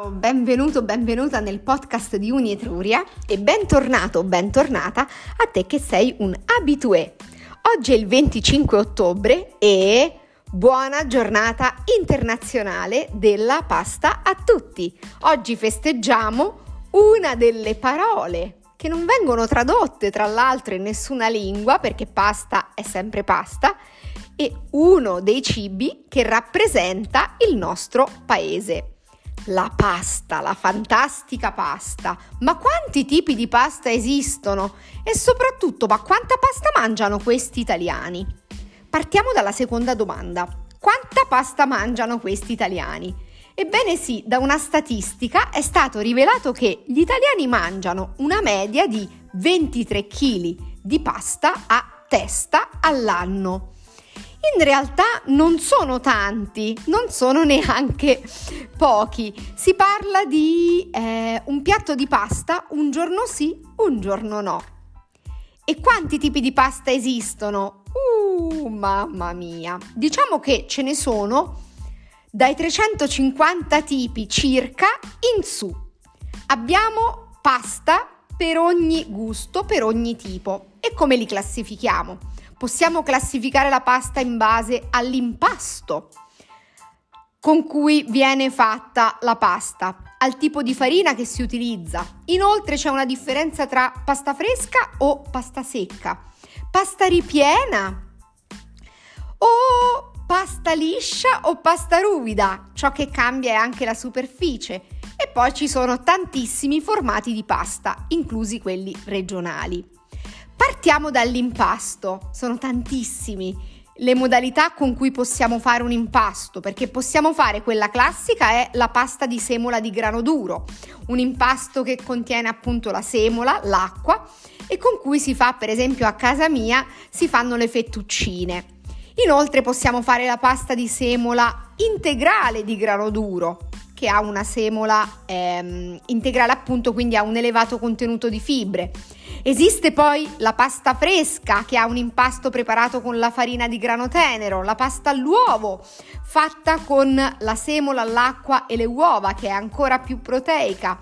Ciao, benvenuto, benvenuta nel podcast di Uni Etruria e bentornato, bentornata a te che sei un abitué. Oggi è il 25 ottobre e buona giornata internazionale della pasta a tutti. Oggi festeggiamo una delle parole che non vengono tradotte tra l'altro in nessuna lingua perché pasta è sempre pasta e uno dei cibi che rappresenta il nostro paese. La pasta, la fantastica pasta. Ma quanti tipi di pasta esistono? E soprattutto, ma quanta pasta mangiano questi italiani? Partiamo dalla seconda domanda. Quanta pasta mangiano questi italiani? Ebbene sì, da una statistica è stato rivelato che gli italiani mangiano una media di 23 kg di pasta a testa all'anno. In realtà non sono tanti, non sono neanche pochi. Si parla di eh, un piatto di pasta un giorno sì, un giorno no. E quanti tipi di pasta esistono? Uh, mamma mia! Diciamo che ce ne sono dai 350 tipi circa in su. Abbiamo pasta per ogni gusto, per ogni tipo. E come li classifichiamo? Possiamo classificare la pasta in base all'impasto con cui viene fatta la pasta, al tipo di farina che si utilizza. Inoltre c'è una differenza tra pasta fresca o pasta secca, pasta ripiena o pasta liscia o pasta ruvida, ciò che cambia è anche la superficie. E poi ci sono tantissimi formati di pasta, inclusi quelli regionali. Partiamo dall'impasto, sono tantissimi le modalità con cui possiamo fare un impasto, perché possiamo fare quella classica è la pasta di semola di grano duro, un impasto che contiene appunto la semola, l'acqua e con cui si fa, per esempio a casa mia, si fanno le fettuccine. Inoltre possiamo fare la pasta di semola integrale di grano duro, che ha una semola ehm, integrale appunto, quindi ha un elevato contenuto di fibre. Esiste poi la pasta fresca che ha un impasto preparato con la farina di grano tenero, la pasta all'uovo fatta con la semola, l'acqua e le uova che è ancora più proteica.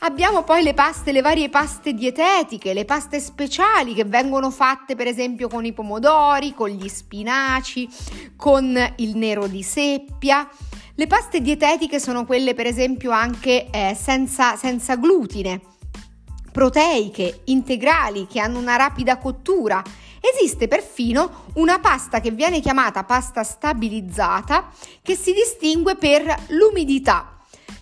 Abbiamo poi le paste, le varie paste dietetiche, le paste speciali che vengono fatte per esempio con i pomodori, con gli spinaci, con il nero di seppia. Le paste dietetiche sono quelle per esempio anche eh, senza, senza glutine, proteiche, integrali, che hanno una rapida cottura. Esiste perfino una pasta che viene chiamata pasta stabilizzata che si distingue per l'umidità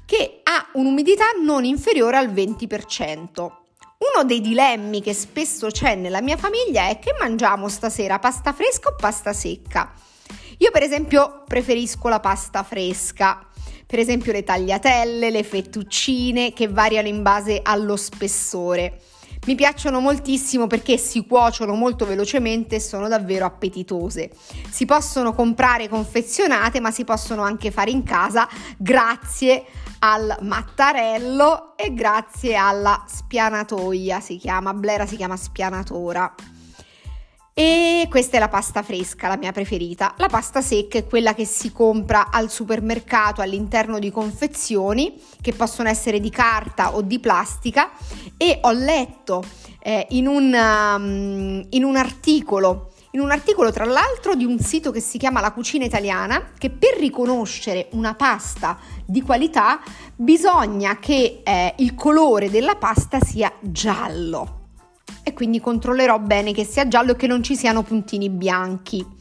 che ha un'umidità non inferiore al 20%. Uno dei dilemmi che spesso c'è nella mia famiglia è che mangiamo stasera pasta fresca o pasta secca. Io per esempio preferisco la pasta fresca, per esempio le tagliatelle, le fettuccine che variano in base allo spessore. Mi piacciono moltissimo perché si cuociono molto velocemente e sono davvero appetitose. Si possono comprare confezionate, ma si possono anche fare in casa grazie al mattarello e grazie alla spianatoia, si chiama, Blera si chiama spianatora. E questa è la pasta fresca, la mia preferita. La pasta secca è quella che si compra al supermercato all'interno di confezioni che possono essere di carta o di plastica e ho letto eh, in, un, um, in un articolo in un articolo tra l'altro di un sito che si chiama La Cucina Italiana che per riconoscere una pasta di qualità bisogna che eh, il colore della pasta sia giallo e quindi controllerò bene che sia giallo e che non ci siano puntini bianchi.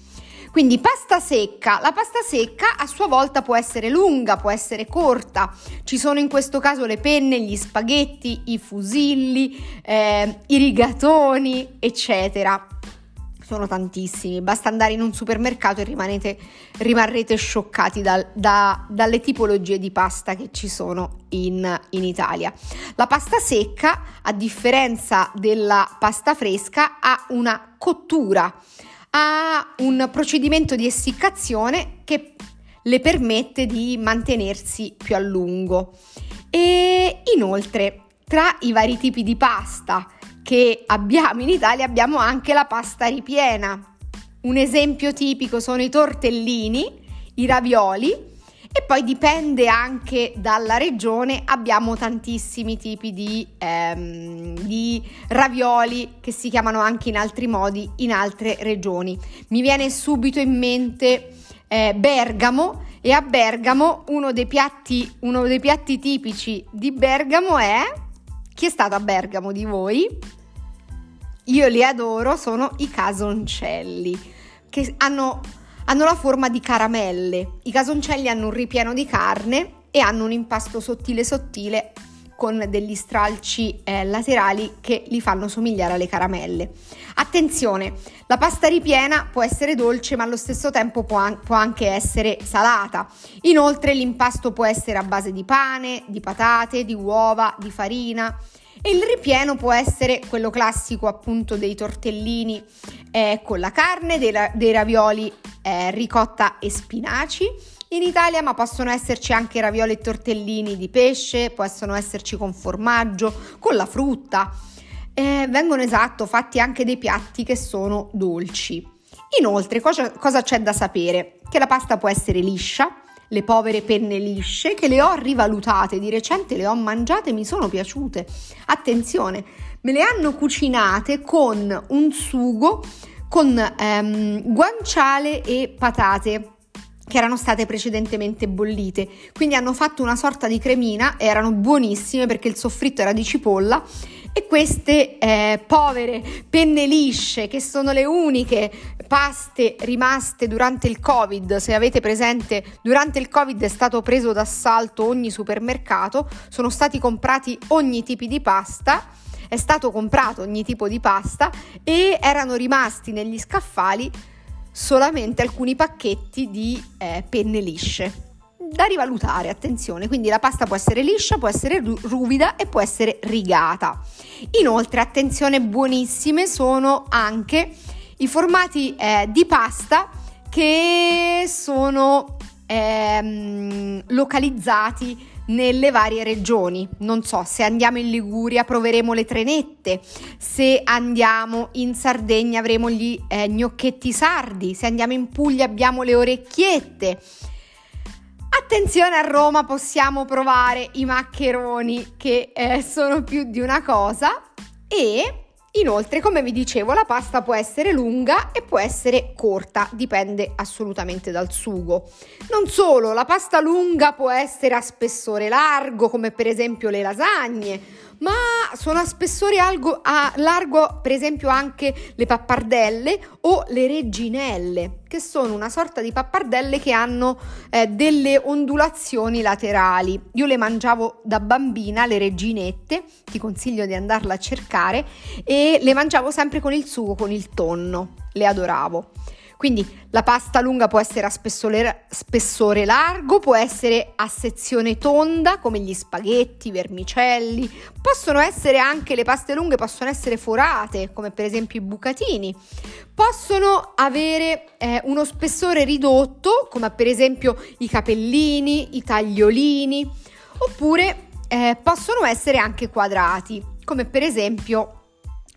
Quindi pasta secca, la pasta secca a sua volta può essere lunga, può essere corta, ci sono in questo caso le penne, gli spaghetti, i fusilli, eh, i rigatoni, eccetera sono tantissimi, basta andare in un supermercato e rimanete, rimarrete scioccati dal, da, dalle tipologie di pasta che ci sono in, in Italia. La pasta secca, a differenza della pasta fresca, ha una cottura, ha un procedimento di essiccazione che le permette di mantenersi più a lungo. E inoltre, tra i vari tipi di pasta, che abbiamo in Italia abbiamo anche la pasta ripiena. Un esempio tipico sono i tortellini, i ravioli E poi dipende anche dalla regione, abbiamo tantissimi tipi di, ehm, di, ravioli che si chiamano anche in altri modi in altre regioni. Mi viene subito in mente eh, Bergamo e a Bergamo uno dei, piatti, uno dei piatti tipici di Bergamo è... Chi è stato a Bergamo di voi? Io li adoro, sono i casoncelli, che hanno hanno la forma di caramelle. I casoncelli hanno un ripieno di carne e hanno un impasto sottile sottile con degli stralci eh, laterali che li fanno somigliare alle caramelle. Attenzione, la pasta ripiena può essere dolce ma allo stesso tempo può, an- può anche essere salata. Inoltre l'impasto può essere a base di pane, di patate, di uova, di farina e il ripieno può essere quello classico appunto dei tortellini eh, con la carne, dei, ra- dei ravioli eh, ricotta e spinaci in Italia, ma possono esserci anche ravioli e tortellini di pesce, possono esserci con formaggio, con la frutta. Eh, vengono esatto fatti anche dei piatti che sono dolci. Inoltre, cosa, cosa c'è da sapere? Che la pasta può essere liscia, le povere penne lisce che le ho rivalutate, di recente le ho mangiate e mi sono piaciute. Attenzione, me le hanno cucinate con un sugo con ehm, guanciale e patate che erano state precedentemente bollite. Quindi hanno fatto una sorta di cremina, erano buonissime perché il soffritto era di cipolla e queste eh, povere penne lisce che sono le uniche paste rimaste durante il Covid, se avete presente, durante il Covid è stato preso d'assalto ogni supermercato, sono stati comprati ogni tipo di pasta è stato comprato ogni tipo di pasta e erano rimasti negli scaffali solamente alcuni pacchetti di eh, penne lisce. Da rivalutare, attenzione, quindi la pasta può essere liscia, può essere ruvida e può essere rigata. Inoltre, attenzione, buonissime sono anche i formati eh, di pasta che sono ehm, localizzati nelle varie regioni. Non so, se andiamo in Liguria proveremo le trenette, se andiamo in Sardegna avremo gli eh, gnocchetti sardi, se andiamo in Puglia abbiamo le orecchiette. Attenzione a Roma possiamo provare i maccheroni che eh, sono più di una cosa e Inoltre, come vi dicevo, la pasta può essere lunga e può essere corta, dipende assolutamente dal sugo. Non solo, la pasta lunga può essere a spessore largo, come per esempio le lasagne, ma sono a spessore algo, a largo per esempio anche le pappardelle o le reginelle, che sono una sorta di pappardelle che hanno eh, delle ondulazioni laterali. Io le mangiavo da bambina, le reginette, ti consiglio di andarla a cercare, e le mangiavo sempre con il sugo, con il tonno, le adoravo. Quindi la pasta lunga può essere a spessore, spessore, largo, può essere a sezione tonda come gli spaghetti, i vermicelli, possono essere anche le paste lunghe, possono essere forate come per esempio i bucatini, possono avere eh, uno spessore ridotto come per esempio i capellini, i tagliolini, oppure eh, possono essere anche quadrati come per esempio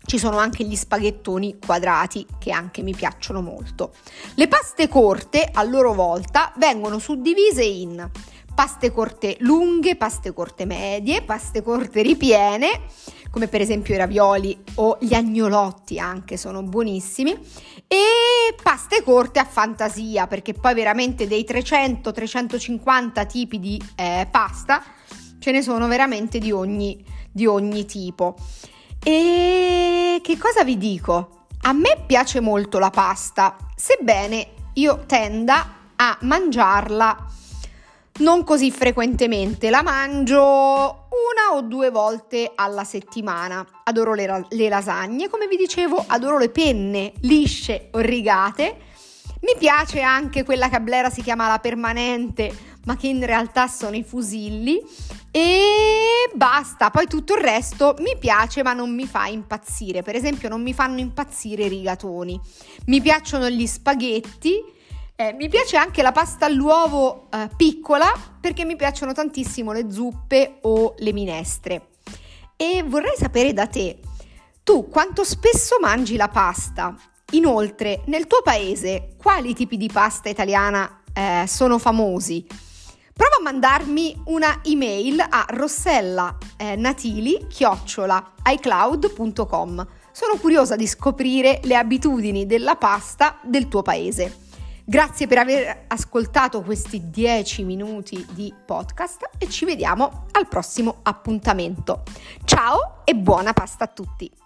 ci sono anche gli spaghettoni quadrati che anche mi piacciono molto. Le paste corte a loro volta vengono suddivise in paste corte lunghe, paste corte medie, paste corte ripiene, come per esempio i ravioli o gli agnolotti anche sono buonissimi, e paste corte a fantasia, perché poi veramente dei 300-350 tipi di eh, pasta ce ne sono veramente di ogni, di ogni tipo. E che cosa vi dico? A me piace molto la pasta, sebbene io tenda a mangiarla non così frequentemente, la mangio una o due volte alla settimana. Adoro le, le lasagne, come vi dicevo, adoro le penne lisce o rigate. Mi piace anche quella che a Blera si chiama la permanente, ma che in realtà sono i fusilli e basta, poi tutto il resto mi piace ma non mi fa impazzire. Per esempio non mi fanno impazzire i rigatoni. Mi piacciono gli spaghetti, eh, mi piace anche la pasta all'uovo eh, piccola perché mi piacciono tantissimo le zuppe o le minestre. E vorrei sapere da te, tu quanto spesso mangi la pasta? Inoltre, nel tuo paese, quali tipi di pasta italiana eh, sono famosi? Prova a mandarmi una email a rossellanatili-icloud.com. Sono curiosa di scoprire le abitudini della pasta del tuo paese. Grazie per aver ascoltato questi 10 minuti di podcast e ci vediamo al prossimo appuntamento. Ciao e buona pasta a tutti!